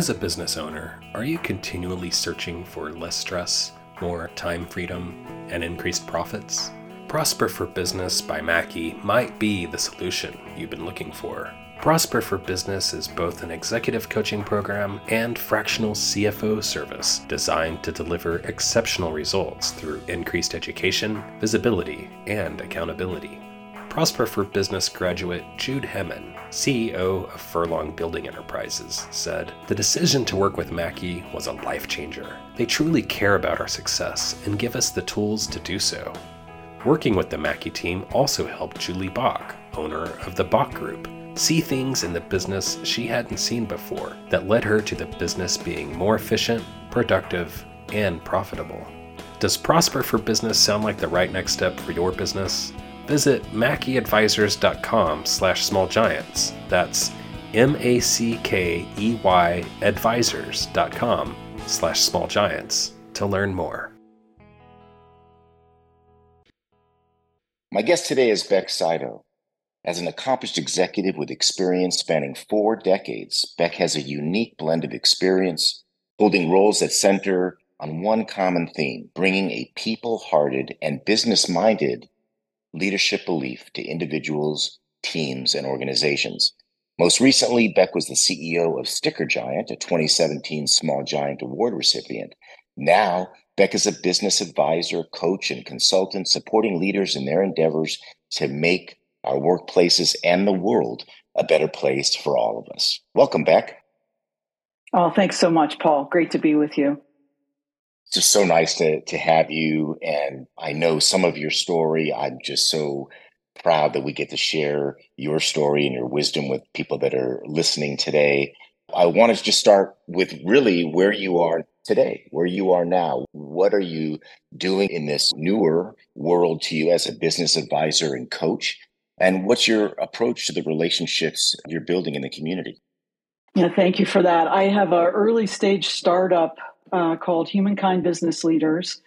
As a business owner, are you continually searching for less stress, more time freedom, and increased profits? Prosper for Business by Mackey might be the solution you've been looking for. Prosper for Business is both an executive coaching program and fractional CFO service designed to deliver exceptional results through increased education, visibility, and accountability. Prosper for Business graduate Jude Hemmen, CEO of Furlong Building Enterprises, said The decision to work with Mackey was a life changer. They truly care about our success and give us the tools to do so. Working with the Mackey team also helped Julie Bach, owner of the Bach Group, see things in the business she hadn't seen before that led her to the business being more efficient, productive, and profitable. Does Prosper for Business sound like the right next step for your business? Visit mackeyadvisors.com slash smallgiants. That's M-A-C-K-E-Y advisors.com slash smallgiants to learn more. My guest today is Beck Sydow. As an accomplished executive with experience spanning four decades, Beck has a unique blend of experience, holding roles that center on one common theme, bringing a people-hearted and business-minded leadership belief to individuals, teams, and organizations. Most recently, Beck was the CEO of Sticker Giant, a 2017 Small Giant Award recipient. Now, Beck is a business advisor, coach, and consultant supporting leaders in their endeavors to make our workplaces and the world a better place for all of us. Welcome, Beck. Oh, thanks so much, Paul. Great to be with you just so nice to to have you and i know some of your story. I'm just so proud that we get to share your story and your wisdom with people that are listening today. I want to just start with really where you are today where you are now. What are you doing in this newer world to you as a business advisor and coach? And what's your approach to the relationships you're building in the community? Yeah thank you for that. I have an early stage startup uh, called Humankind Business Leaders.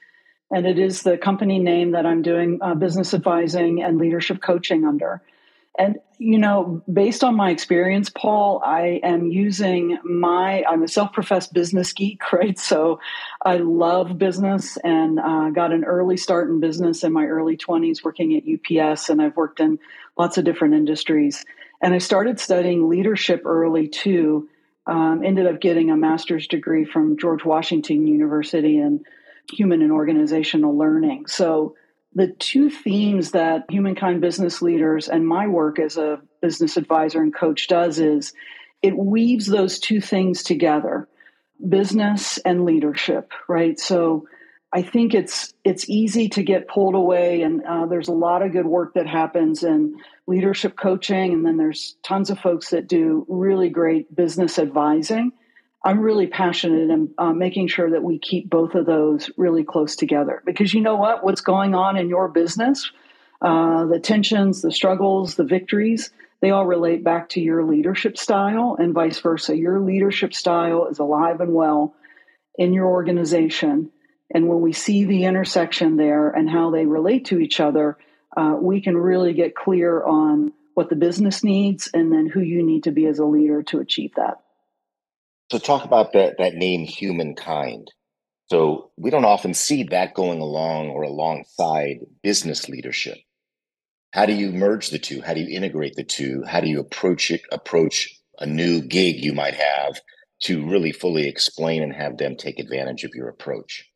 And it is the company name that I'm doing uh, business advising and leadership coaching under. And, you know, based on my experience, Paul, I am using my, I'm a self professed business geek, right? So I love business and uh, got an early start in business in my early 20s working at UPS. And I've worked in lots of different industries. And I started studying leadership early too um, ended up getting a master's degree from George Washington University in human and organizational learning. So, the two themes that humankind business leaders and my work as a business advisor and coach does is it weaves those two things together business and leadership, right? So, I think it's it's easy to get pulled away, and uh, there's a lot of good work that happens in leadership coaching, and then there's tons of folks that do really great business advising. I'm really passionate in uh, making sure that we keep both of those really close together because you know what? What's going on in your business, uh, the tensions, the struggles, the victories, they all relate back to your leadership style and vice versa. Your leadership style is alive and well in your organization and when we see the intersection there and how they relate to each other, uh, we can really get clear on what the business needs and then who you need to be as a leader to achieve that. So, talk about that, that name, humankind. So, we don't often see that going along or alongside business leadership. How do you merge the two? How do you integrate the two? How do you approach it, approach a new gig you might have to really fully explain and have them take advantage of your approach?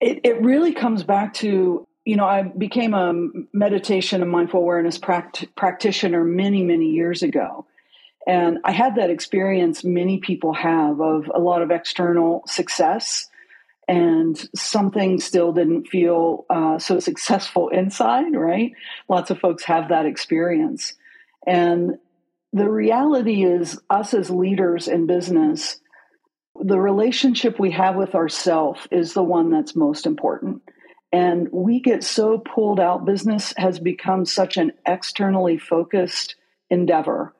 It, it really comes back to, you know, I became a meditation and mindful awareness pract- practitioner many, many years ago. And I had that experience many people have of a lot of external success and something still didn't feel uh, so successful inside, right? Lots of folks have that experience. And the reality is, us as leaders in business, the relationship we have with ourself is the one that's most important. And we get so pulled out. Business has become such an externally focused endeavor.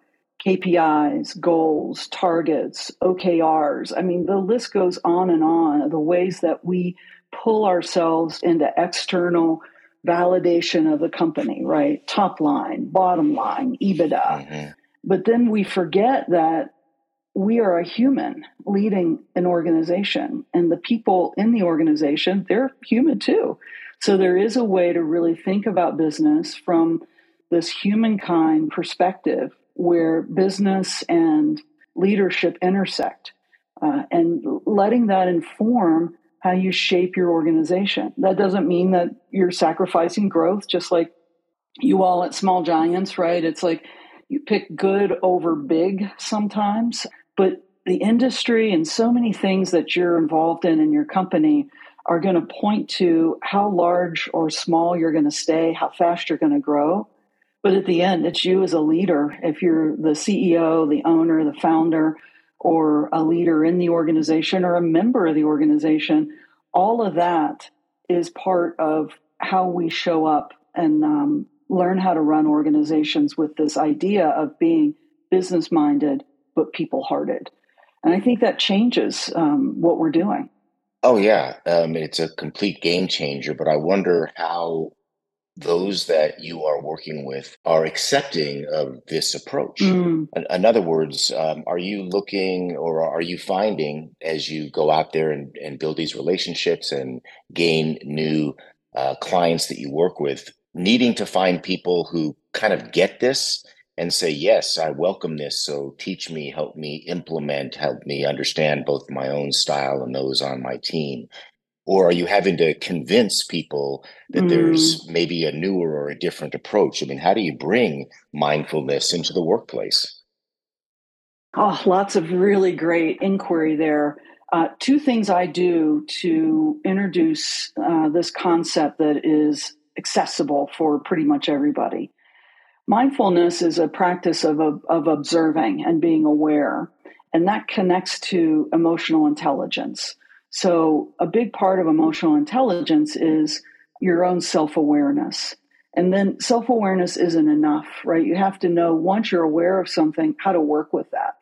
KPIs, goals, targets, OKRs. I mean, the list goes on and on the ways that we pull ourselves into external validation of the company, right? Top line, bottom line, EBITDA. Mm-hmm. But then we forget that we are a human leading an organization, and the people in the organization, they're human too. So there is a way to really think about business from this humankind perspective where business and leadership intersect uh, and letting that inform how you shape your organization. That doesn't mean that you're sacrificing growth, just like you all at Small Giants, right? It's like you pick good over big sometimes, but the industry and so many things that you're involved in in your company are going to point to how large or small you're going to stay, how fast you're going to grow. But at the end, it's you as a leader. If you're the CEO, the owner, the founder, or a leader in the organization or a member of the organization, all of that is part of how we show up and um, learn how to run organizations with this idea of being business minded but people hearted. And I think that changes um, what we're doing. Oh, yeah. Um, it's a complete game changer. But I wonder how those that you are working with are accepting of this approach. Mm. In, in, other words, um, are you looking or are you finding as you go out there and, and build these relationships and gain new uh, clients that you work with, needing to find people who kind of get this and say, Yes, I welcome this. So teach me, help me implement, help me understand both my own style and those on my team or are you having to convince people that mm. there's maybe a newer or a different approach i mean how do you bring mindfulness into the workplace oh lots of really great inquiry there uh, two things i do to introduce uh, this concept that is accessible for pretty much everybody mindfulness is a practice of, of observing and being aware and that connects to emotional intelligence so, a big part of emotional intelligence is your own self awareness. And then self awareness isn't enough, right? You have to know once you're aware of something, how to work with that.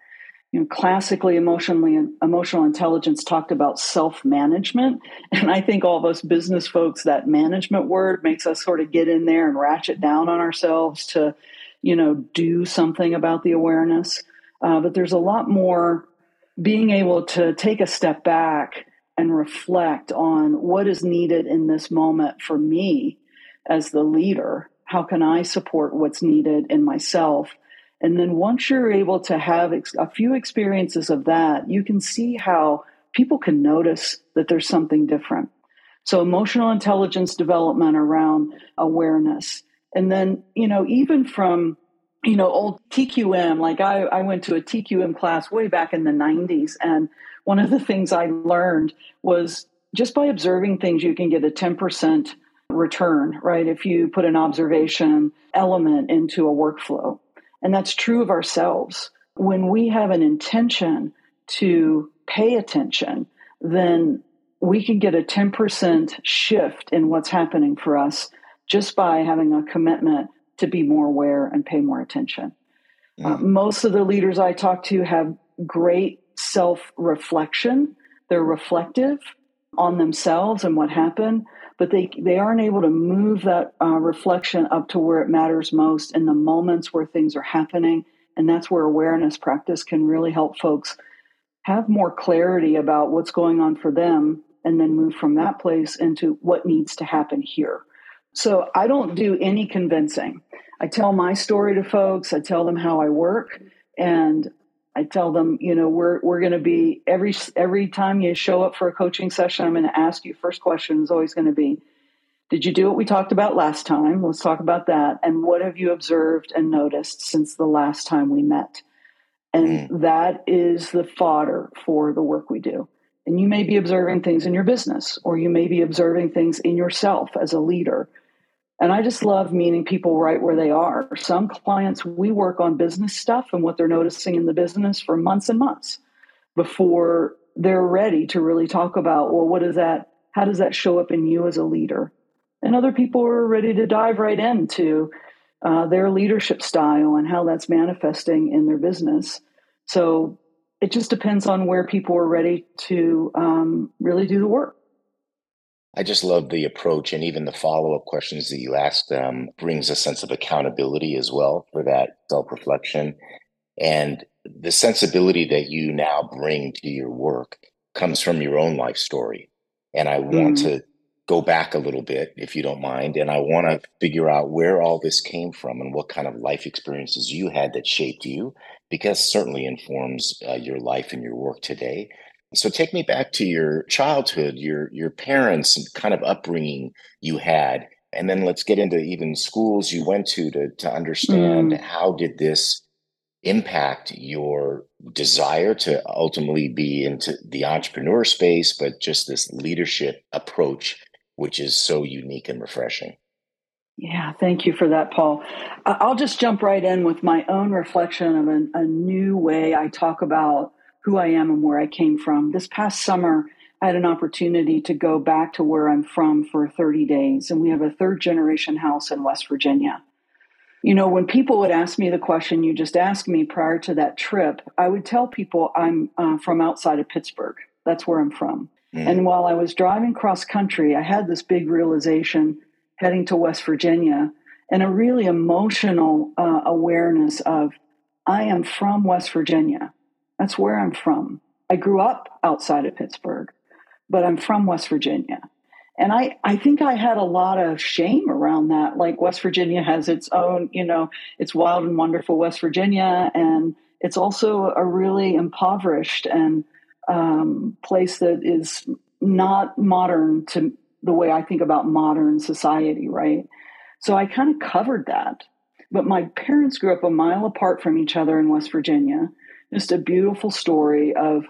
You know, classically, emotionally, emotional intelligence talked about self management. And I think all of us business folks, that management word makes us sort of get in there and ratchet down on ourselves to, you know, do something about the awareness. Uh, but there's a lot more being able to take a step back and reflect on what is needed in this moment for me as the leader. How can I support what's needed in myself? And then once you're able to have a few experiences of that, you can see how people can notice that there's something different. So, emotional intelligence development around awareness. And then, you know, even from, you know, old TQM, like I, I went to a TQM class way back in the 90s, and one of the things I learned was just by observing things, you can get a 10% return, right? If you put an observation element into a workflow. And that's true of ourselves. When we have an intention to pay attention, then we can get a 10% shift in what's happening for us just by having a commitment to be more aware and pay more attention. Mm. Uh, most of the leaders I talk to have great self reflection. They're reflective on themselves and what happened, but they, they aren't able to move that uh, reflection up to where it matters most in the moments where things are happening. And that's where awareness practice can really help folks have more clarity about what's going on for them and then move from that place into what needs to happen here. So I don't do any convincing. I tell my story to folks, I tell them how I work, and I tell them, you know, we're we're going to be every every time you show up for a coaching session, I'm going to ask you first question is always going to be, did you do what we talked about last time? Let's talk about that. And what have you observed and noticed since the last time we met? And mm. that is the fodder for the work we do. And you may be observing things in your business, or you may be observing things in yourself as a leader and I just love meeting people right where they are. Some clients, we work on business stuff and what they're noticing in the business for months and months before they're ready to really talk about, well, what is that? How does that show up in you as a leader? And other people are ready to dive right into uh, their leadership style and how that's manifesting in their business. So it just depends on where people are ready to um, really do the work. I just love the approach and even the follow up questions that you asked um, brings a sense of accountability as well for that self reflection. And the sensibility that you now bring to your work comes from your own life story. And I want mm. to go back a little bit, if you don't mind. And I want to figure out where all this came from and what kind of life experiences you had that shaped you, because certainly informs uh, your life and your work today. So take me back to your childhood, your your parents and kind of upbringing you had, and then let's get into even schools you went to to to understand mm. how did this impact your desire to ultimately be into the entrepreneur space, but just this leadership approach, which is so unique and refreshing. Yeah, thank you for that, Paul. I'll just jump right in with my own reflection of a, a new way I talk about who I am and where I came from. This past summer, I had an opportunity to go back to where I'm from for 30 days, and we have a third generation house in West Virginia. You know, when people would ask me the question you just asked me prior to that trip, I would tell people I'm uh, from outside of Pittsburgh. That's where I'm from. Mm. And while I was driving cross country, I had this big realization heading to West Virginia and a really emotional uh, awareness of I am from West Virginia. That's where I'm from. I grew up outside of Pittsburgh, but I'm from West Virginia. And I, I think I had a lot of shame around that. Like West Virginia has its own, you know, it's wild and wonderful West Virginia. And it's also a really impoverished and um, place that is not modern to the way I think about modern society, right? So I kind of covered that. But my parents grew up a mile apart from each other in West Virginia. Just a beautiful story of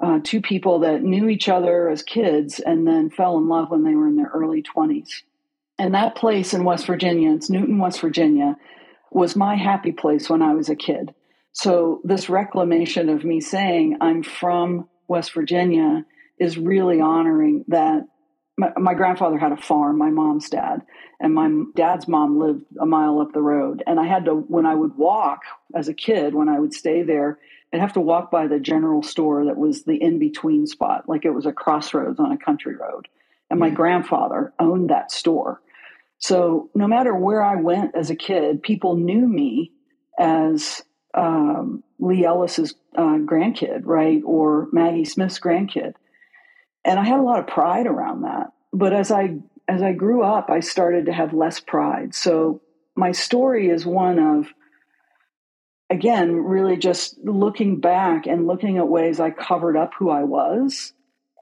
uh, two people that knew each other as kids and then fell in love when they were in their early 20s. And that place in West Virginia, it's Newton, West Virginia, was my happy place when I was a kid. So, this reclamation of me saying I'm from West Virginia is really honoring that. My, my grandfather had a farm, my mom's dad, and my dad's mom lived a mile up the road. And I had to, when I would walk as a kid, when I would stay there, I'd have to walk by the general store that was the in between spot, like it was a crossroads on a country road. And my mm. grandfather owned that store. So no matter where I went as a kid, people knew me as um, Lee Ellis's uh, grandkid, right, or Maggie Smith's grandkid, and I had a lot of pride around that. But as I as I grew up, I started to have less pride. So my story is one of again, really just looking back and looking at ways I covered up who I was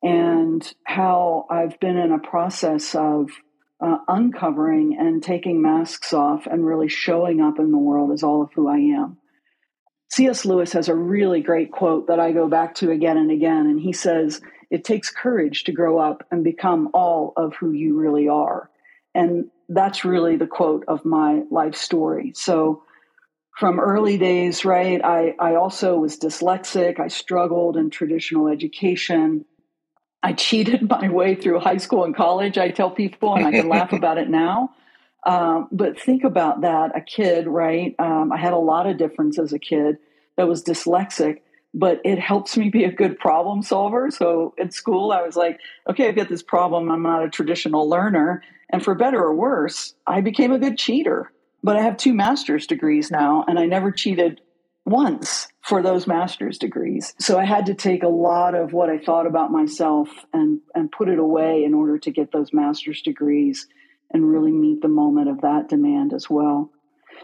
and how I've been in a process of uh, uncovering and taking masks off and really showing up in the world as all of who I am. C.S. Lewis has a really great quote that I go back to again and again, and he says, It takes courage to grow up and become all of who you really are. And that's really the quote of my life story. So, from early days, right? I, I also was dyslexic. I struggled in traditional education. I cheated my way through high school and college. I tell people, and I can laugh about it now. Um, but think about that a kid, right? Um, I had a lot of difference as a kid that was dyslexic, but it helps me be a good problem solver. So at school, I was like, okay, I've got this problem. I'm not a traditional learner. And for better or worse, I became a good cheater. But I have two master's degrees now, and I never cheated once for those master's degrees. So I had to take a lot of what I thought about myself and, and put it away in order to get those master's degrees and really meet the moment of that demand as well.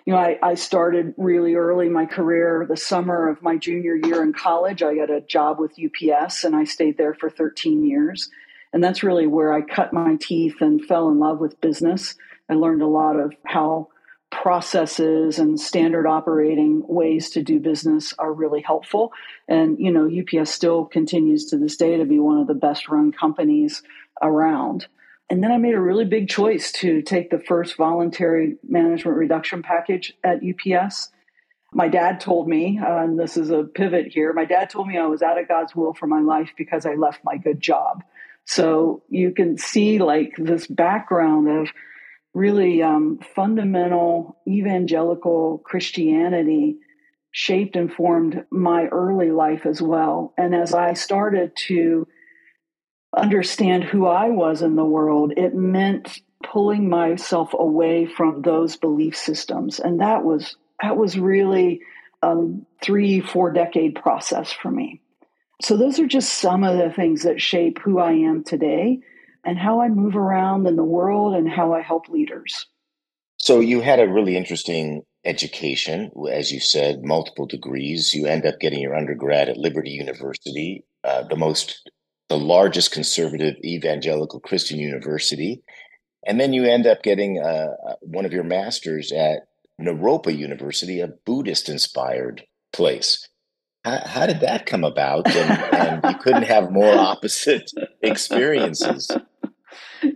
You know, I, I started really early my career the summer of my junior year in college. I got a job with UPS and I stayed there for 13 years. And that's really where I cut my teeth and fell in love with business. I learned a lot of how processes and standard operating ways to do business are really helpful. And, you know, UPS still continues to this day to be one of the best run companies around. And then I made a really big choice to take the first voluntary management reduction package at UPS. My dad told me, uh, and this is a pivot here, my dad told me I was out of God's will for my life because I left my good job. So you can see like this background of really um, fundamental evangelical Christianity shaped and formed my early life as well. And as I started to understand who I was in the world, it meant pulling myself away from those belief systems. And that was that was really a three, four decade process for me. So those are just some of the things that shape who I am today and how I move around in the world and how I help leaders. So you had a really interesting education, as you said, multiple degrees. You end up getting your undergrad at Liberty University, uh, the most, the largest conservative evangelical Christian university, and then you end up getting uh, uh one of your masters at Naropa University, a Buddhist-inspired place. How, how, did that come about? And, and you couldn't have more opposite experiences.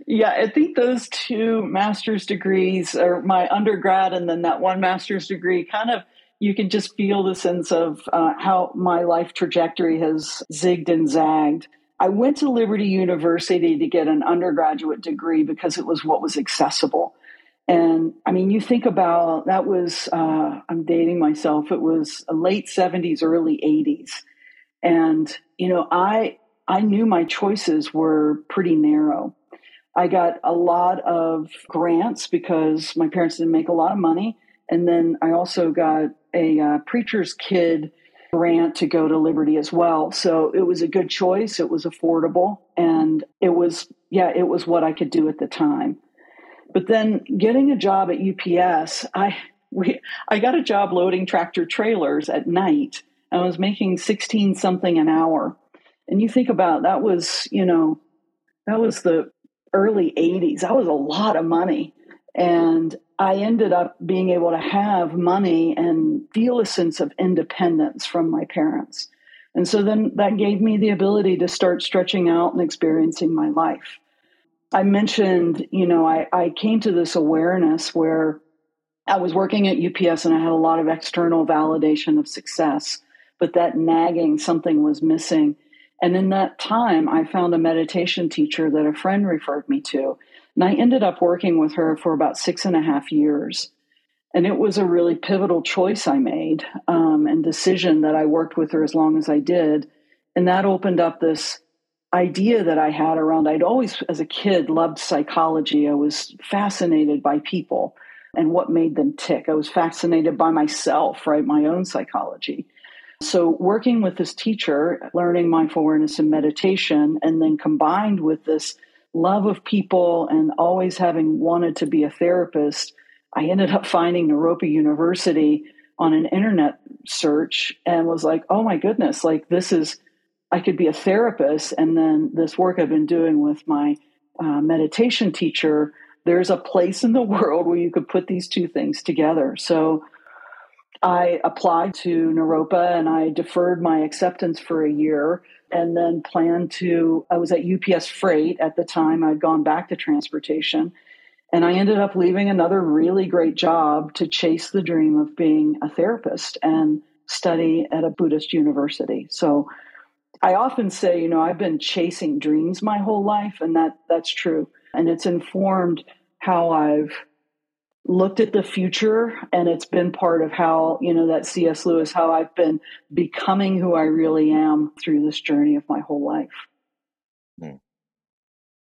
Yeah, I think those two master's degrees, or my undergrad and then that one master's degree, kind of you can just feel the sense of uh, how my life trajectory has zigged and zagged. I went to Liberty University to get an undergraduate degree because it was what was accessible. And I mean, you think about that was, uh, I'm dating myself, it was late 70s, early 80s. And, you know, I, I knew my choices were pretty narrow. I got a lot of grants because my parents didn't make a lot of money. And then I also got a uh, preacher's kid grant to go to Liberty as well. So it was a good choice. It was affordable. And it was, yeah, it was what I could do at the time. But then getting a job at UPS, I, we, I got a job loading tractor trailers at night. I was making 16 something an hour. And you think about that was, you know, that was the early 80s. That was a lot of money. And I ended up being able to have money and feel a sense of independence from my parents. And so then that gave me the ability to start stretching out and experiencing my life. I mentioned, you know, I, I came to this awareness where I was working at UPS and I had a lot of external validation of success, but that nagging something was missing. And in that time, I found a meditation teacher that a friend referred me to. And I ended up working with her for about six and a half years. And it was a really pivotal choice I made um, and decision that I worked with her as long as I did. And that opened up this idea that I had around, I'd always, as a kid, loved psychology. I was fascinated by people and what made them tick. I was fascinated by myself, right? My own psychology. So, working with this teacher, learning mindful awareness and meditation, and then combined with this love of people and always having wanted to be a therapist, I ended up finding Naropa University on an internet search and was like, oh my goodness, like this is, I could be a therapist. And then this work I've been doing with my uh, meditation teacher, there's a place in the world where you could put these two things together. So, I applied to Naropa and I deferred my acceptance for a year and then planned to. I was at UPS Freight at the time, I'd gone back to transportation. And I ended up leaving another really great job to chase the dream of being a therapist and study at a Buddhist university. So I often say, you know, I've been chasing dreams my whole life, and that that's true. And it's informed how I've looked at the future and it's been part of how you know that cs lewis how i've been becoming who i really am through this journey of my whole life. Hmm.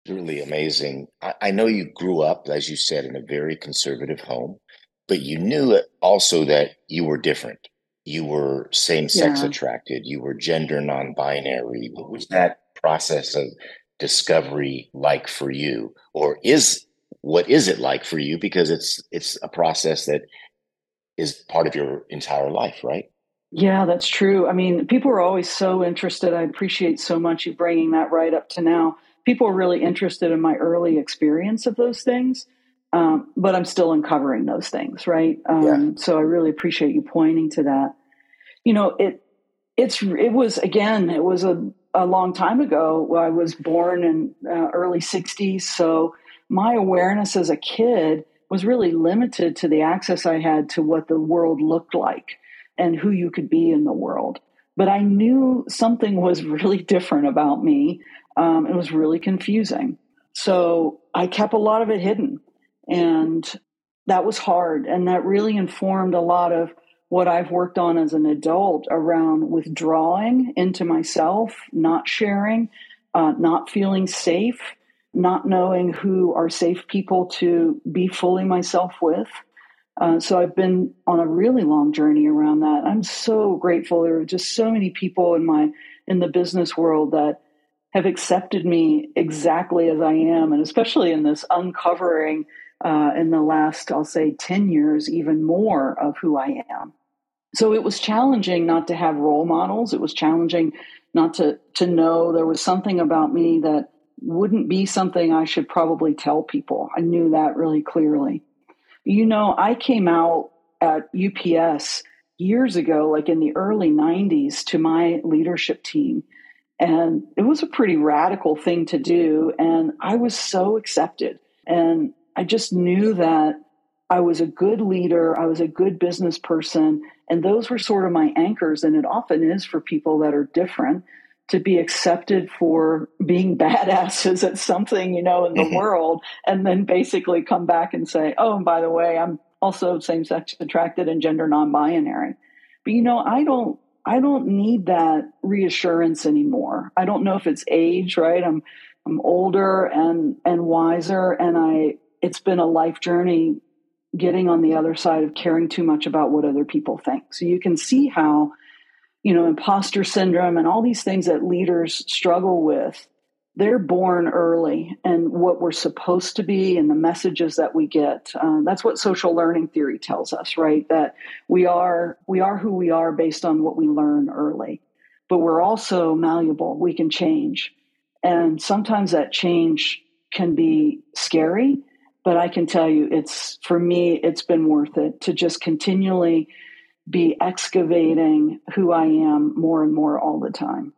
really amazing. I, I, know you grew up as you said in a very conservative home but you knew also that you were different. You were same-sex yeah. attracted. You were gender non-binary. What was that process of discovery like for you? Or is what is it like for you? Because it's it's a process that is part of your entire life right? Yeah that's true. I mean people are always so interested. I appreciate so much you bringing that right up to now. People are really interested in my early experience of those things um, but i'm still uncovering those things right? Um, yeah. so i really appreciate you pointing to that. You know it it's it was again it was a, a long time ago. I was born in uh, early 60s so my awareness as a kid was really limited to the access I had to what the world looked like. and who you could be in the world. But I knew something was really different about me. Um, it was really confusing. So I kept a lot of it hidden. And that was hard. And that really informed a lot of what I've worked on as an adult around withdrawing into myself, not sharing, uh, not feeling safe, not knowing who are safe people to be fully myself with. Uh, so I've been on a really long journey around that. I'm so grateful. There are just so many people in my in the business world that have accepted me exactly as I am, and especially in this uncovering uh, in the last, I'll say, ten years, even more of who I am. So it was challenging not to have role models. It was challenging not to to know there was something about me that wouldn't be something I should probably tell people. I knew that really clearly. You know, I came out at UPS years ago, like in the early 90s, to my leadership team. And it was a pretty radical thing to do. And I was so accepted. And I just knew that I was a good leader, I was a good business person. And those were sort of my anchors. And it often is for people that are different to be accepted for being badasses at something, you know, in the mm-hmm. world, and then basically come back and say, oh, and by the way, I'm also same sex attracted and gender non binary. But, you know, I don't. I don't need that reassurance anymore. I don't know if it's age, right? I'm I'm older and and wiser and I it's been a life journey getting on the other side of caring too much about what other people think. So you can see how you know, imposter syndrome and all these things that leaders struggle with, they're born early and what we're supposed to be and the messages that we get. Uh, that's what social learning theory tells us, right? That we are we are who we are based on what we learn early, but we're also malleable. We can change, and sometimes that change can be scary. But I can tell you, it's for me, it's been worth it to just continually be excavating who I am more and more all the time.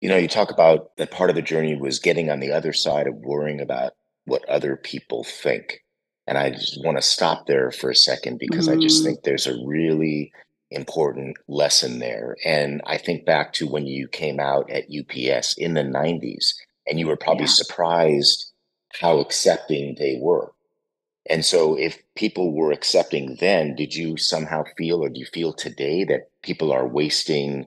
You know, you talk about that part of the journey was getting on the other side of worrying about what other people think. And I just want to stop there for a second because mm. I just mm. think there's a really important lesson there. And I think back to when you came out at UPS in the 90s, and you were probably yeah. surprised how accepting they were. And so, if people were accepting then, did you somehow feel, or do you feel today that people are wasting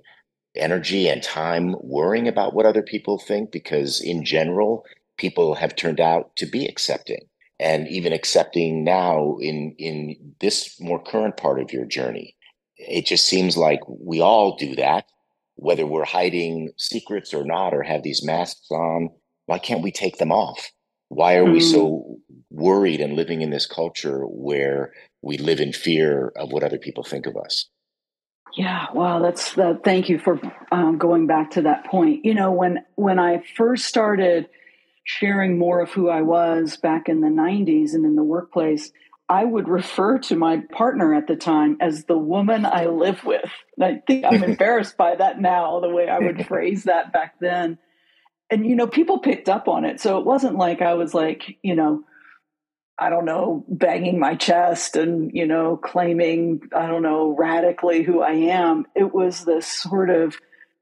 energy and time worrying about what other people think? Because in general, people have turned out to be accepting. And even accepting now in in this more current part of your journey it just seems like we all do that. Whether we're hiding secrets or not or have these masks on why can't we take them off why are we mm. so worried and living in this culture where we live in fear of what other people think of us? Yeah, wow, that's that. Thank you for um, going back to that point. You know, when when I first started sharing more of who I was back in the '90s and in the workplace, I would refer to my partner at the time as the woman I live with. And I think I'm embarrassed by that now, the way I would phrase that back then and you know people picked up on it. So it wasn't like i was like you know i don't know banging my chest and you know claiming i don't know radically who i am. It was this sort of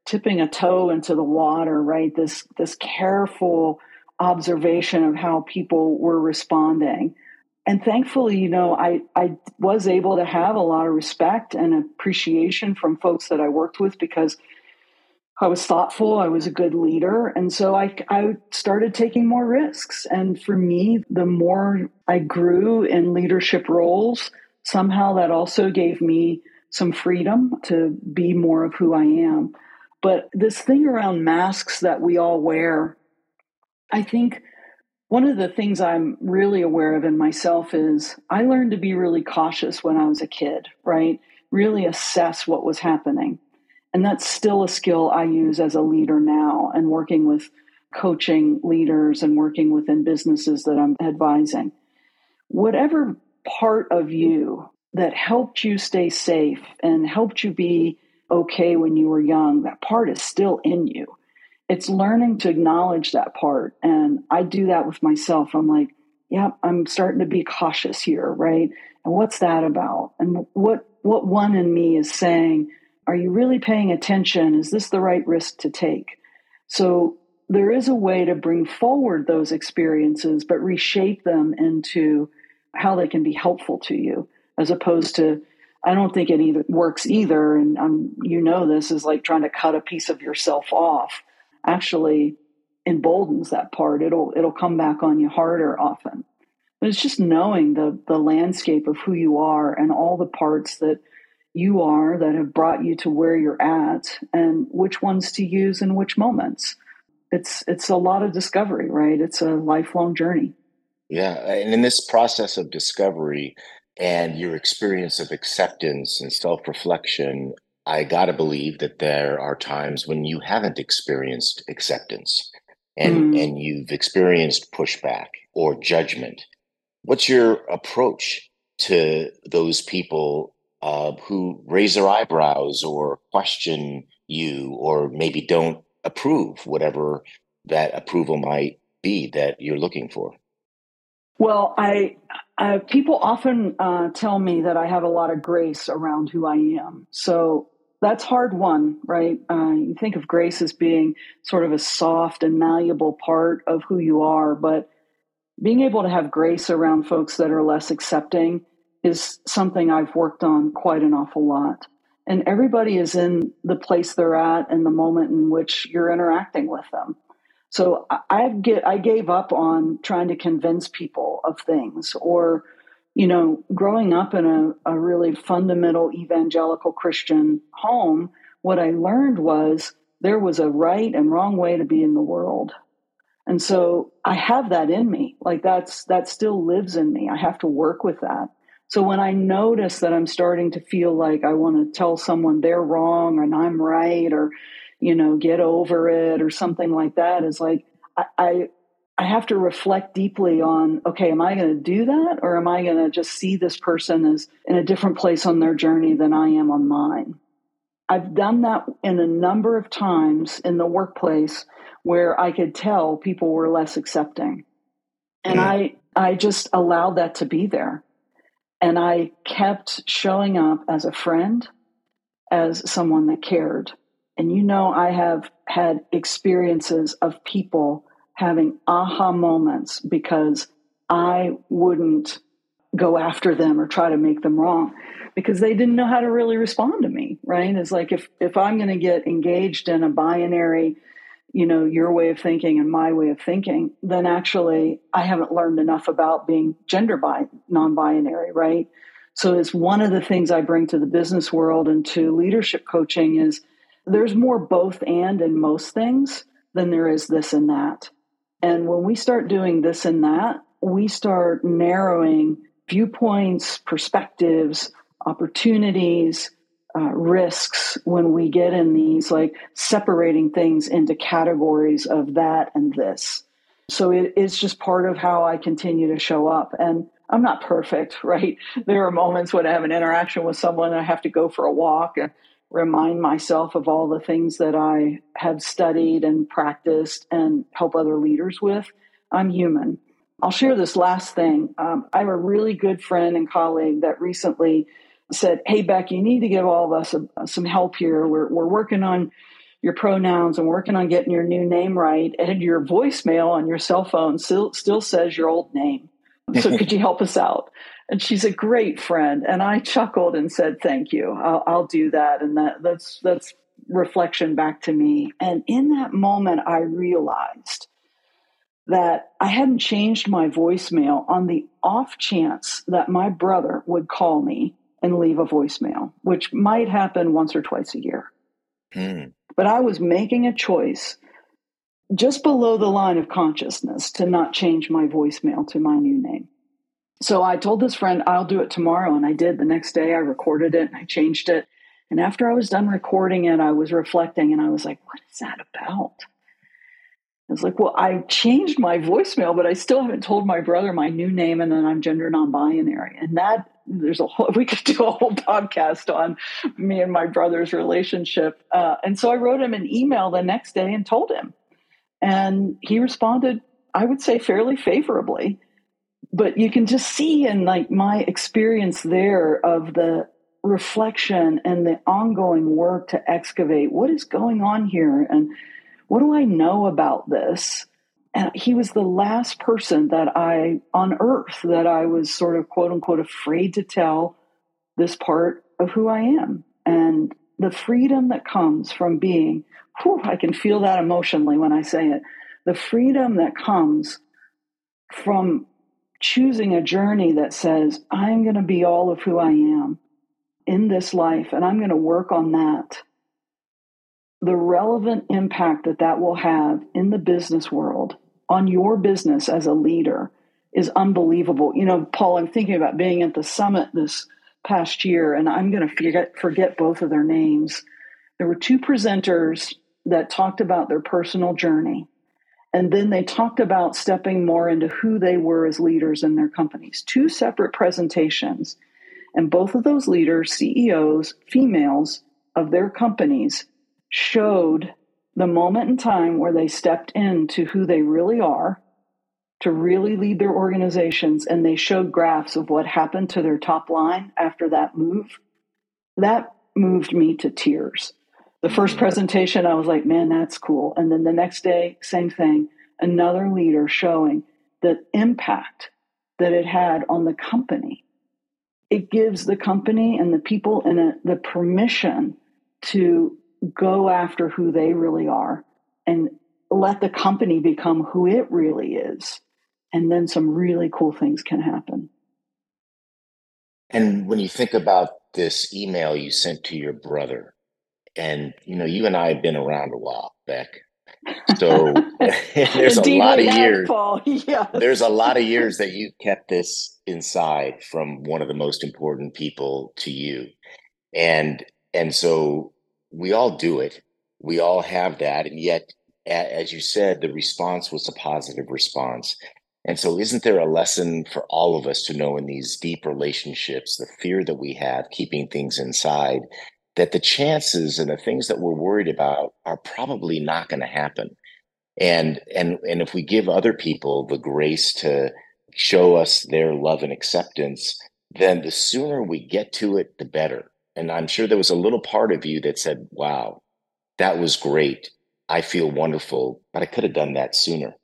tipping a toe into the water right? This this careful observation of how people were responding. And thankfully you know i i was able to have a lot of respect and appreciation from folks that i worked with because I was thoughtful. I was a good leader. And so I, I started taking more risks. And for me, the more I grew in leadership roles, somehow that also gave me some freedom to be more of who I am. But this thing around masks that we all wear, I think one of the things I'm really aware of in myself is I learned to be really cautious when I was a kid, right? Really assess what was happening. And that's still a skill I use as a leader now and working with coaching leaders and working within businesses that I'm advising. Whatever part of you that helped you stay safe and helped you be okay when you were young, that part is still in you. It's learning to acknowledge that part. And I do that with myself. I'm like, yeah, I'm starting to be cautious here, right? And what's that about? And what what one in me is saying, are you really paying attention? Is this the right risk to take? So there is a way to bring forward those experiences, but reshape them into how they can be helpful to you, as opposed to, I don't think it either works either. And um, you know, this is like trying to cut a piece of yourself off. Actually, emboldens that part. It'll it'll come back on you harder often. But it's just knowing the the landscape of who you are and all the parts that you are that have brought you to where you're at and which ones to use in which moments. It's it's a lot of discovery, right? It's a lifelong journey. Yeah, and in this process of discovery and your experience of acceptance and self-reflection, I got to believe that there are times when you haven't experienced acceptance and mm. and you've experienced pushback or judgment what's your approach to those people uh, who raise their eyebrows or question you or maybe don't approve whatever that approval might be that you're looking for well i people often uh, tell me that i have a lot of grace around who i am so that's hard one, right? Uh, you think of grace as being sort of a soft and malleable part of who you are, but being able to have grace around folks that are less accepting is something I've worked on quite an awful lot. And everybody is in the place they're at and the moment in which you're interacting with them. So I, get, I gave up on trying to convince people of things or you know, growing up in a, a really fundamental evangelical Christian home, what I learned was there was a right and wrong way to be in the world. And so I have that in me. Like that's that still lives in me. I have to work with that. So when I notice that I'm starting to feel like I want to tell someone they're wrong and I'm right or you know, get over it or something like that is like I, I I have to reflect deeply on okay, am I going to do that or am I going to just see this person as in a different place on their journey than I am on mine? I've done that in a number of times in the workplace where I could tell people were less accepting. And I I just allowed that to be there. And I kept showing up as a friend, as someone that cared. And you know, I have had experiences of people having aha moments because I wouldn't go after them or try to make them wrong because they didn't know how to really respond to me right it's like if if i'm going to get engaged in a binary you know your way of thinking and my way of thinking then actually i haven't learned enough about being gender bi- non-binary right? So it's one of the things i bring to the business world and to leadership coaching is there's more both and in most things than there is this and that. And when we start doing this and that, we start narrowing viewpoints, perspectives, opportunities, uh, risks when we get in these, like separating things into categories of that and this. So it, it's just part of how I continue to show up. And I'm not perfect, right? There are moments when I have an interaction with someone I have to go for a walk and remind myself of all the things that I have studied and practiced and help other leaders with. I'm human. I'll share this last thing. Um, I have a really good friend and colleague that recently said, Hey, Beck, you need to give all of us a, some help here. We're, we're working on your pronouns and working on getting your new name right. And your voicemail on your cell phone still, still says your old name. So could you help us out? and she's a great friend. And I chuckled and said, "Thank you. I'll, I'll do that." And that that's that's reflection back to me. And in that moment, I realized that I hadn't changed my voicemail on the off chance that my brother would call me and leave a voicemail, which might happen once or twice a year. Mm. But I was making a choice just below the line of consciousness to not change my voicemail to my new name. So I told this friend, I'll do it tomorrow. And I did. The next day, I recorded it and I changed it. And after I was done recording it, I was reflecting and I was like, what is that about? I was like, well, I changed my voicemail, but I still haven't told my brother my new name and then I'm gender non binary. And that, there's a whole, we could do a whole podcast on me and my brother's relationship. Uh, and so I wrote him an email the next day and told him. And he responded, I would say, fairly favorably but you can just see in like my experience there of the reflection and the ongoing work to excavate what is going on here and what do I know about this? And he was the last person that I on earth that I was sort of quote unquote afraid to tell this part of who I am. And the freedom that comes from being, whew, I can feel that emotionally when I say it. The freedom that comes from choosing a journey that says, I'm going to be all of who I am in this life, and I'm going to work on that. The relevant impact that that will have in the business world, on your business as a leader, is unbelievable. You know, Paul, I'm thinking about being at the summit this past year, and I'm going to forget, forget both of their names. There were two presenters that talked about their personal journey. And then they talked about stepping more into who they were as leaders in their companies. Two separate presentations. And both of those leaders, CEOs, females of their companies, showed the moment in time where they stepped into who they really are to really lead their organizations. And they showed graphs of what happened to their top line after that move. That moved me to tears. The first mm-hmm. presentation, I was like, man, that's cool. And then the next day, same thing, another leader showing the impact that it had on the company it gives the company and the people in it uh, the permission to go after who they really are and let the company become who it really is. And then some really cool things can happen. And when you think about this email you sent to your brother, and you know, you and I have been around a while, Beck. So there's a lot of years. Yes. There's a lot of years that you kept this inside from one of the most important people to you. And and so we all do it. We all have that. And yet, as you said, the response was a positive response. And so, isn't there a lesson for all of us to know in these deep relationships, the fear that we have keeping things inside, that the chances and the things that we're worried about are probably not going to happen and and and if we give other people the grace to show us their love and acceptance then the sooner we get to it the better and i'm sure there was a little part of you that said wow that was great i feel wonderful but i could have done that sooner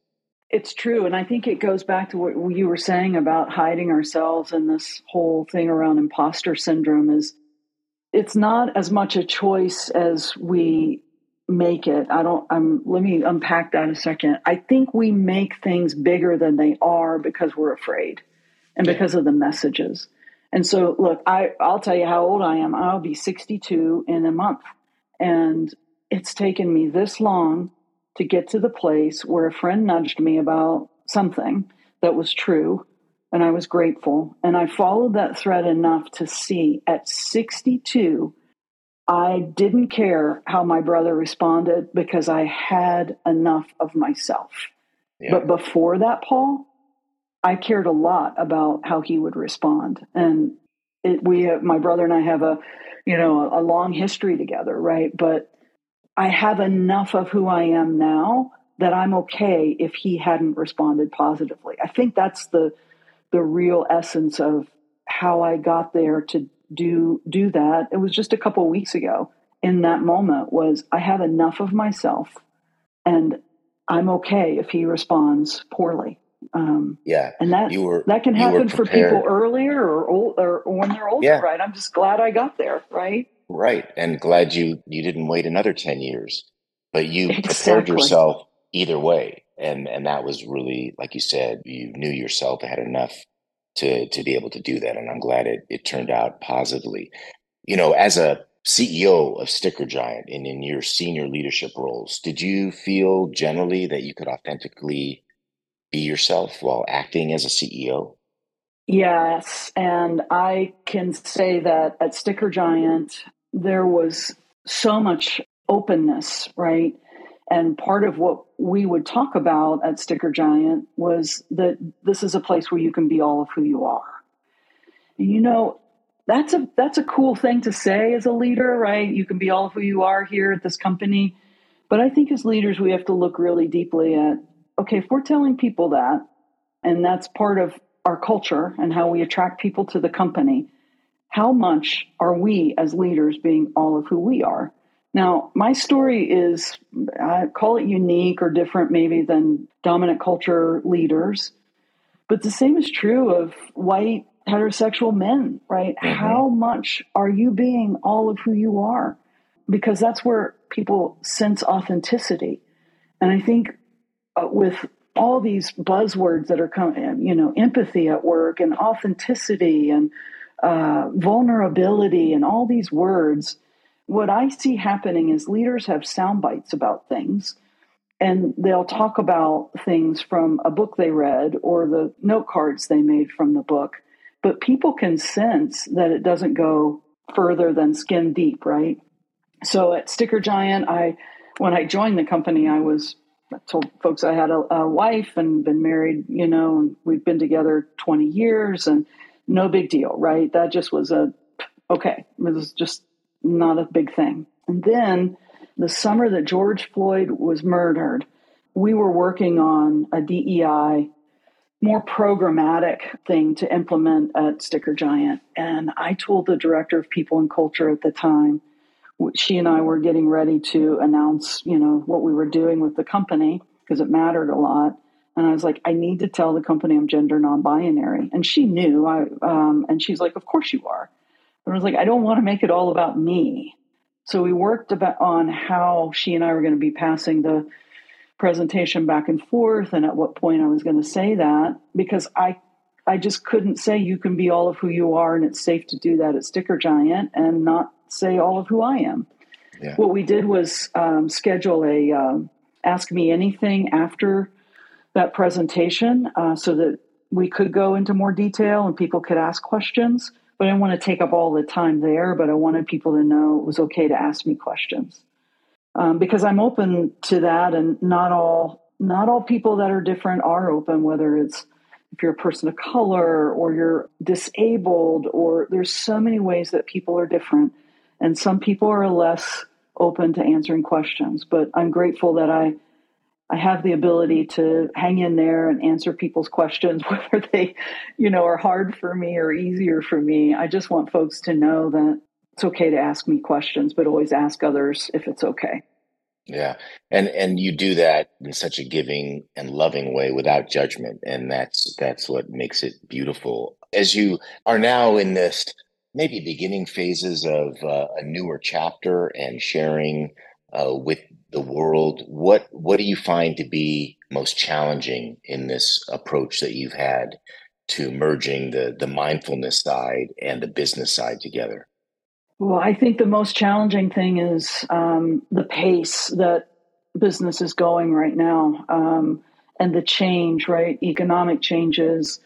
it's true and i think it goes back to what you were saying about hiding ourselves and this whole thing around imposter syndrome is it's not as much a choice as we make it. I don't I'm let me unpack that a second. I think we make things bigger than they are because we're afraid and because of the messages. And so look, I I'll tell you how old I am. I'll be 62 in a month. And it's taken me this long to get to the place where a friend nudged me about something that was true and I was grateful. And I followed that thread enough to see at 62, I didn't care how my brother responded because I had enough of myself. Yeah. But before that, Paul, I cared a lot about how he would respond. And it, we, have, my brother and I have a, you know, a, a long history together, right? But I have enough of who I am now that I'm okay if he hadn't responded positively. I think that's the the real essence of how I got there to do do that. It was just a couple weeks ago. In that moment, was I have enough of myself, and I'm okay if he responds poorly. Um, yeah, and that you were, that can happen for people earlier or, old, or when they're older, yeah. right? I'm just glad I got there, right? Right, and glad you you didn't wait another ten years, but you exactly. prepared yourself either way, and and that was really like you said, you knew yourself had enough to to be able to do that and i'm glad it, it turned out positively you know as a ceo of StickerGiant and in your senior leadership roles did you feel generally that you could authentically be yourself while acting as a ceo yes and i can say that at StickerGiant there was so much openness right and part of what we would talk about at StickerGiant was that this is a place where you can be all of who you are. And you know, that's a that's a cool thing to say as a leader, right? You can be all of who you are here at this company. But I think as leaders we have to look really deeply at okay, if we're telling people that and that's part of our culture and how we attract people to the company, how much are we as leaders being all of who we are? Now, my story is, I call it unique or different maybe than dominant culture leaders, but the same is true of white heterosexual men, right? Mm-hmm. How much are you being all of who you are? Because that's where people sense authenticity. And I think uh, with all these buzzwords that are coming, you know, empathy at work and authenticity and uh, vulnerability and all these words, what I see happening is leaders have sound bites about things and they'll talk about things from a book they read or the note cards they made from the book. But people can sense that it doesn't go further than skin deep, right? So at StickerGiant, I when I joined the company, I was I told folks I had a, a wife and been married, you know, and we've been together 20 years and no big deal, right? That just was a okay. It was just not a big thing. And then the summer that George Floyd was murdered, we were working on a DEI, more programmatic thing to implement at StickerGiant. And I told the director of people and culture at the time, she and I were getting ready to announce, you know, what we were doing with the company because it mattered a lot. And I was like, I need to tell the company I'm gender non-binary. And she knew. I um, and she's like, Of course you are. And I was like, I don't want to make it all about me. So we worked about on how she and I were going to be passing the presentation back and forth, and at what point I was going to say that because I I just couldn't say you can be all of who you are, and it's safe to do that at StickerGiant, and not say all of who I am. Yeah. What we did was um, schedule a um, ask me anything after that presentation, uh, so that we could go into more detail and people could ask questions but I didn't want to take up all the time there. But I wanted people to know it was okay to ask me questions um, because I'm open to that, and not all not all people that are different are open. Whether it's if you're a person of color or you're disabled, or there's so many ways that people are different, and some people are less open to answering questions. But I'm grateful that I I have the ability to hang in there and answer people's questions, whether they, you know, are hard for me or easier for me. I just want folks to know that it's okay to ask me questions, but always ask others if it's okay. Yeah. And and you do that in such a giving and loving way without judgment. And that's that's what makes it beautiful. As you are now in this maybe beginning phases of uh, a newer chapter and sharing uh, with the world. What what do you find to be most challenging in this approach that you've had to merging the the mindfulness side and the business side together? Well, I think the most challenging thing is um, the pace that business is going right now, um, and the change. Right, economic changes.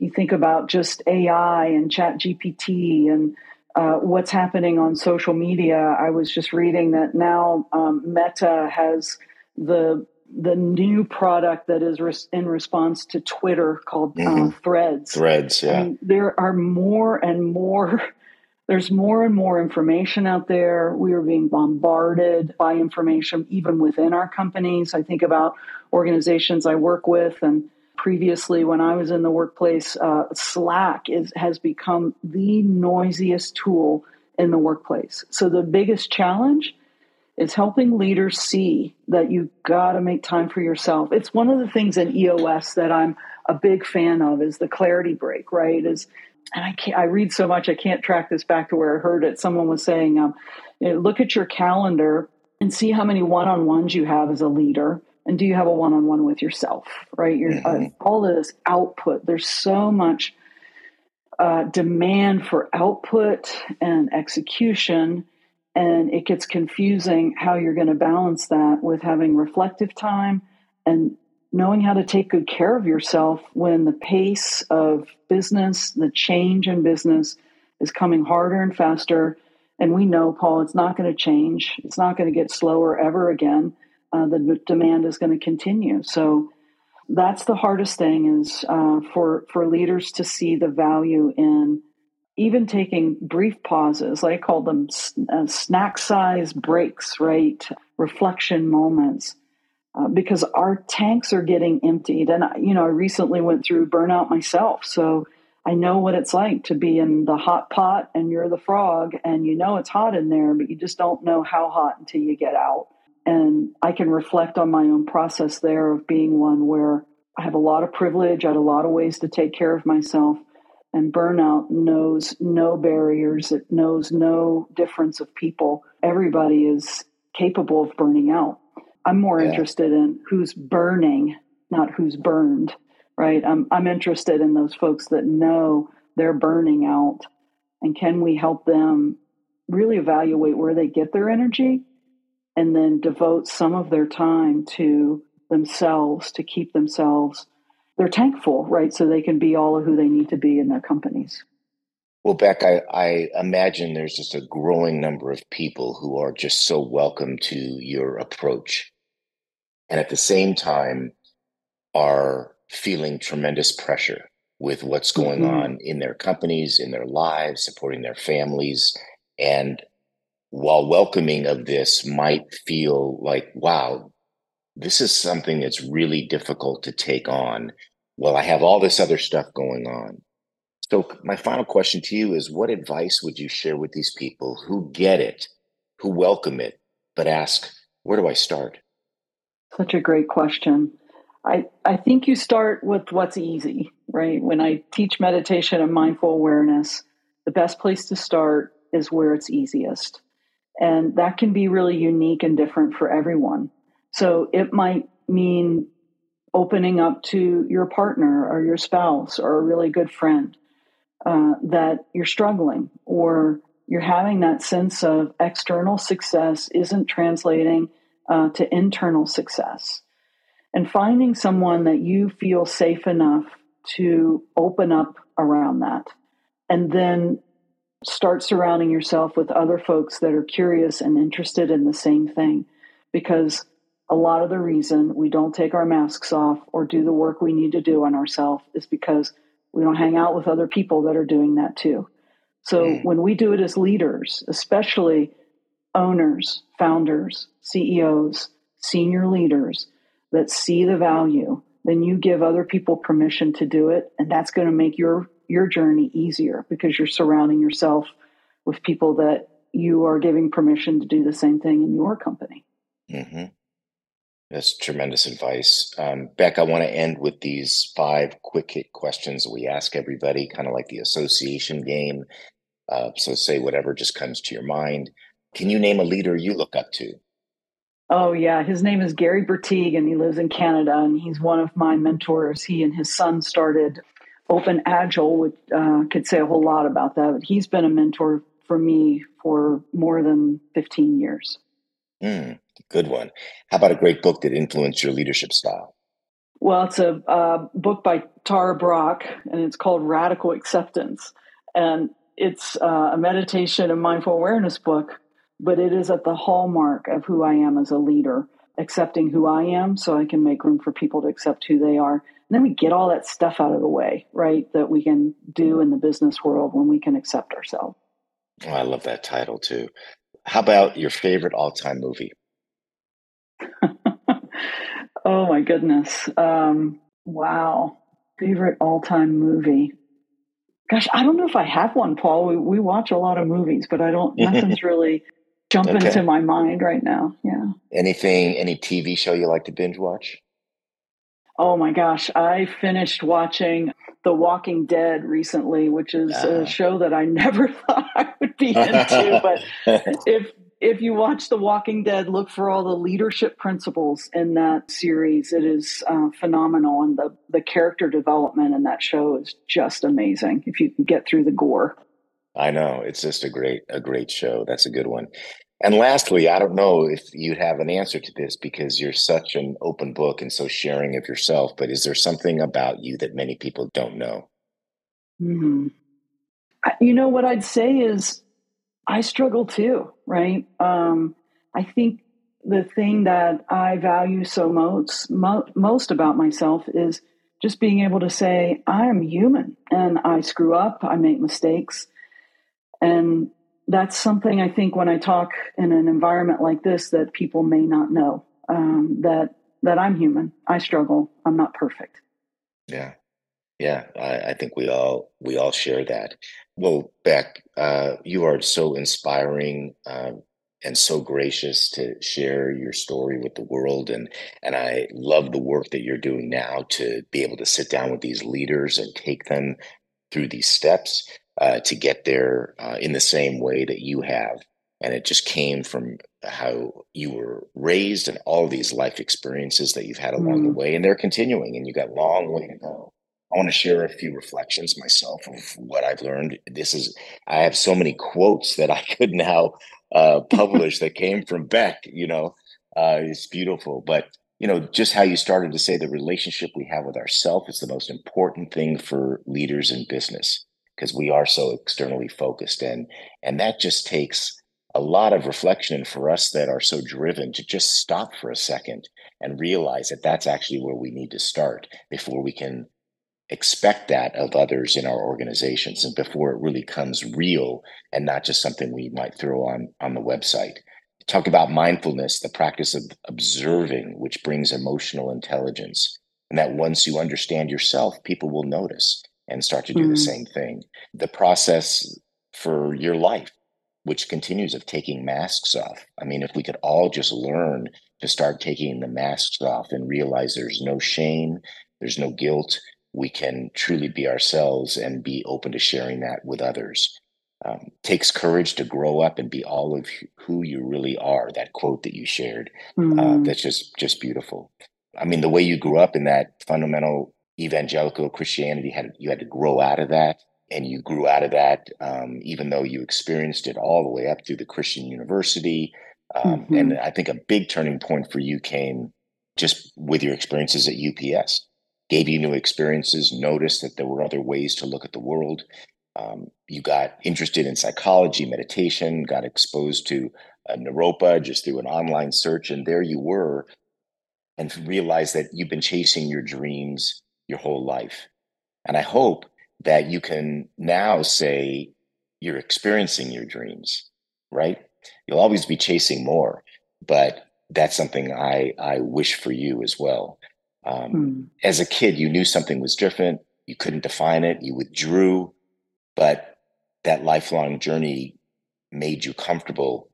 You think about just AI and Chat GPT and uh, what's happening on social media. I was just reading that now um, Meta has the the new product that is res- in response to Twitter called uh, mm-hmm. uh, Threads. Threads, yeah. And there are more and more. There's more and more information out there. We are being bombarded by information, even within our companies. I think about organizations I work with and previously when I was in the workplace, uh, Slack is, has become the noisiest tool in the workplace. So the biggest challenge is helping leaders see that you got to make time for yourself. It's one of the things in EOS that I'm a big fan of is the clarity break, right? Is and I can't, I read so much I can't track this back to where I heard it. Someone was saying, um, you know, look at your calendar and see how many one-on-ones you have as a leader and do you have a one-on-one with yourself right? You're uh, mm-hmm. uh, all this output there's so much uh, demand for output and execution and it gets confusing how you're going to balance that with having reflective time and knowing how to take good care of yourself when the pace of business the change in business is coming harder and faster. And we know paul it's not going to change. It's not going to get slower ever again uh, the demand is going to continue. So that's the hardest thing is uh, for for leaders to see the value in even taking brief pauses. I call them uh, snack size breaks, right? Reflection moments. Uh, because our tanks are getting emptied, and you know, I recently went through burnout myself, so I know what it's like to be in the hot pot and you're the frog and you know it's hot in there, but you just don't know how hot until you get out. And I can reflect on my own process there of being one where I have a lot of privilege, I had a lot of ways to take care of myself. And burnout knows no barriers, it knows no difference of people. Everybody is capable of burning out. I'm more yeah. interested in who's burning, not who's burned, right? I'm, I'm interested in those folks that know they're burning out. And can we help them really evaluate where they get their energy and then devote some of their time to themselves to keep themselves their tank full, right? So they can be all of who they need to be in their companies. Well, Beck, I, I imagine there's just a growing number of people who are just so welcome to your approach. And at the same time, are feeling tremendous pressure with what's going mm-hmm. on in their companies, in their lives, supporting their families. And while welcoming of this might feel like, wow, this is something that's really difficult to take on. Well, I have all this other stuff going on. So, my final question to you is what advice would you share with these people who get it, who welcome it, but ask, where do I start? Such a great question. I, I think you start with what's easy, right? When I teach meditation and mindful awareness, the best place to start is where it's easiest. And that can be really unique and different for everyone. So it might mean opening up to your partner or your spouse or a really good friend uh, that you're struggling or you're having that sense of external success isn't translating uh, to internal success. And finding someone that you feel safe enough to open up around that. And then start surrounding yourself with other folks that are curious and interested in the same thing. Because a lot of the reason we don't take our masks off or do the work we need to do on ourselves is because we don't hang out with other people that are doing that too. So mm. when we do it as leaders, especially owners, founders, CEOs, senior leaders that see the value, then you give other people permission to do it and that's going to make your your journey easier because you're surrounding yourself with people that you are giving permission to do the same thing in your company. Mm-hmm. That's tremendous advice. Um, Beck, I want to end with these five quick hit questions we ask everybody, kind of like the association game. Uh, so say whatever just comes to your mind. Can you name a leader you look up to? Oh, yeah. His name is Gary Berteig, and he lives in Canada, and he's one of my mentors. He and his son started Open Agile, which uh, could say a whole lot about that. But he's been a mentor for me for more than 15 years. Mm, good one. How about a great book that influenced your leadership style? Well, it's a uh, book by Tara Brach, and it's called Radical Acceptance. And it's uh, a meditation and mindful awareness book, but it is at the hallmark of who I am as a leader, accepting who I am so I can make room for people to accept who they are. And then we get all that stuff out of the way, right? That we can do in the business world when we can accept ourselves. Oh, I love that title too. How about your favorite all time movie? oh my goodness. Um, wow. Favorite all time movie. Gosh, I don't know if I have one, Paul. We, we watch a lot of movies, but I don't, nothing's really jumping okay. into my mind right now. Yeah. Anything, any TV show you like to binge watch? Oh my gosh, I finished watching The Walking Dead recently, which is uh. a show that I never thought I would be into. but if if you watch The Walking Dead, look for all the leadership principles in that series. It is uh, phenomenal, and the the character development in that show is just amazing. If you can get through the gore. I know it's just a great a great show. That's a good one. And lastly, I don't know if you have an answer to this because you're such an open book and so sharing of yourself, but is there something about you that many people don't know? hmm You know, what I'd say is I struggle too, right? Um, I think the thing that I value so most, mo- most about myself is just being able to say, I am human and I screw up, I make mistakes. And that's something I think when I talk in an environment like this that people may not know um, that that I'm human. I struggle. I'm not perfect. Yeah. Yeah, I, I think we all we all share that. Well, Beck, uh, you are so inspiring um, and so gracious to share your story with the world, and and I love the work that you're doing now to be able to sit down with these leaders and take them through these steps uh, to get there uh, in the same way that you have. And it just came from how you were raised and all these life experiences that you've had along mm. the way, and they're continuing, and you got a long way to go. I want to share a few reflections myself of what I've learned. This is, I have so many quotes that I could now uh, publish that came from Beck, you know, uh, it's beautiful. But, you know, just how you started to say the relationship we have with ourselves is the most important thing for leaders in business because we are so externally focused. And, and that just takes a lot of reflection for us that are so driven to just stop for a second and realize that that's actually where we need to start before we can expect that of others in our organizations and before it really comes real and not just something we might throw on on the website talk about mindfulness the practice of observing which brings emotional intelligence and that once you understand yourself people will notice and start to do mm-hmm. the same thing the process for your life which continues of taking masks off i mean if we could all just learn to start taking the masks off and realize there's no shame there's no guilt we can truly be ourselves and be open to sharing that with others. Um, takes courage to grow up and be all of who you really are. That quote that you shared, uh, mm. that's just just beautiful. I mean, the way you grew up in that fundamental evangelical Christianity had you had to grow out of that, and you grew out of that, um, even though you experienced it all the way up through the Christian university. Um, mm-hmm. And I think a big turning point for you came just with your experiences at UPS gave you new experiences, noticed that there were other ways to look at the world. Um, you got interested in psychology, meditation, got exposed to uh, Naropa just through an online search, and there you were, and realized that you've been chasing your dreams your whole life. And I hope that you can now say you're experiencing your dreams, right? You'll always be chasing more, but that's something I I wish for you as well. Um, hmm. As a kid, you knew something was different. You couldn't define it. You withdrew, but that lifelong journey made you comfortable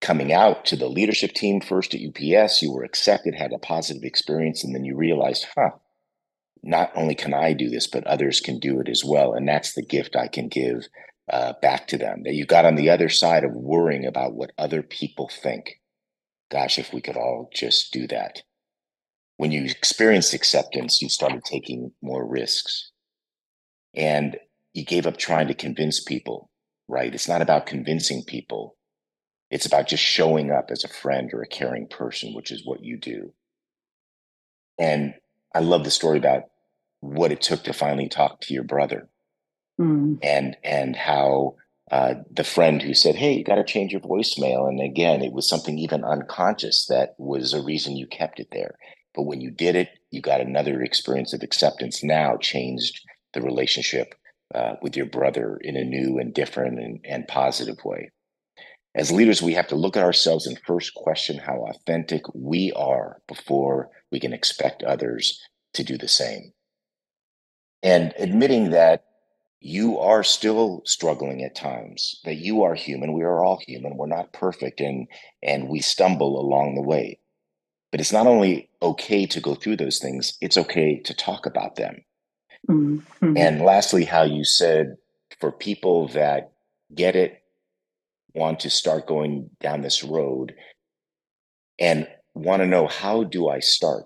coming out to the leadership team first at UPS. You were accepted, had a positive experience, and then you realized, huh, not only can I do this, but others can do it as well. And that's the gift I can give uh, back to them that you got on the other side of worrying about what other people think. Gosh, if we could all just do that when you experienced acceptance, you started taking more risks. And you gave up trying to convince people, right? It's not about convincing people. It's about just showing up as a friend or a caring person, which is what you do. And I love the story about what it took to finally talk to your brother mm. and and how uh, the friend who said, Hey, you got to change your voicemail. And again, it was something even unconscious that was a reason you kept it there. But when you did it, you got another experience of acceptance. Now changed the relationship uh, with your brother in a new and different and, and positive way. As leaders, we have to look at ourselves and first question how authentic we are before we can expect others to do the same. And admitting that you are still struggling at times, that you are human. We are all human. We're not perfect and and we stumble along the way. But it's not only okay to go through those things, it's okay to talk about them. Mm-hmm. And lastly, how you said for people that get it, want to start going down this road, and want to know how do I start?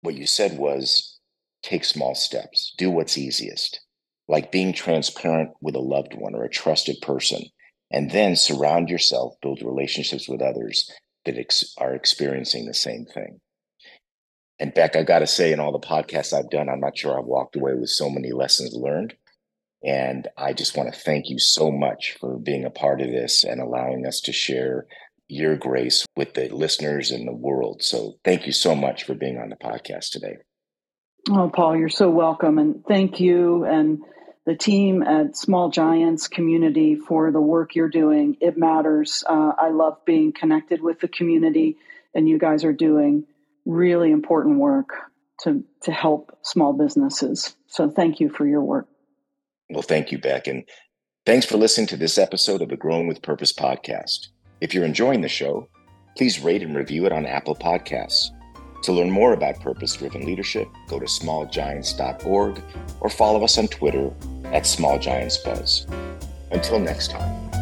What you said was take small steps, do what's easiest, like being transparent with a loved one or a trusted person, and then surround yourself, build relationships with others that ex- are experiencing the same thing. And Beck, I got to say, in all the podcasts I've done, I'm not sure I've walked away with so many lessons learned. And I just want to thank you so much for being a part of this and allowing us to share your grace with the listeners and the world. So thank you so much for being on the podcast today. Oh, Paul, you're so welcome. And thank you and the team at Small Giants Community for the work you're doing. It matters. Uh, I love being connected with the community, and you guys are doing really important work to, to help small businesses. So thank you for your work. Well, thank you, Beck. And thanks for listening to this episode of the Growing with Purpose podcast. If you're enjoying the show, please rate and review it on Apple Podcasts to learn more about purpose driven leadership, go to smallgiants.org or follow us on Twitter at smallgiantsbuzz. Until next time.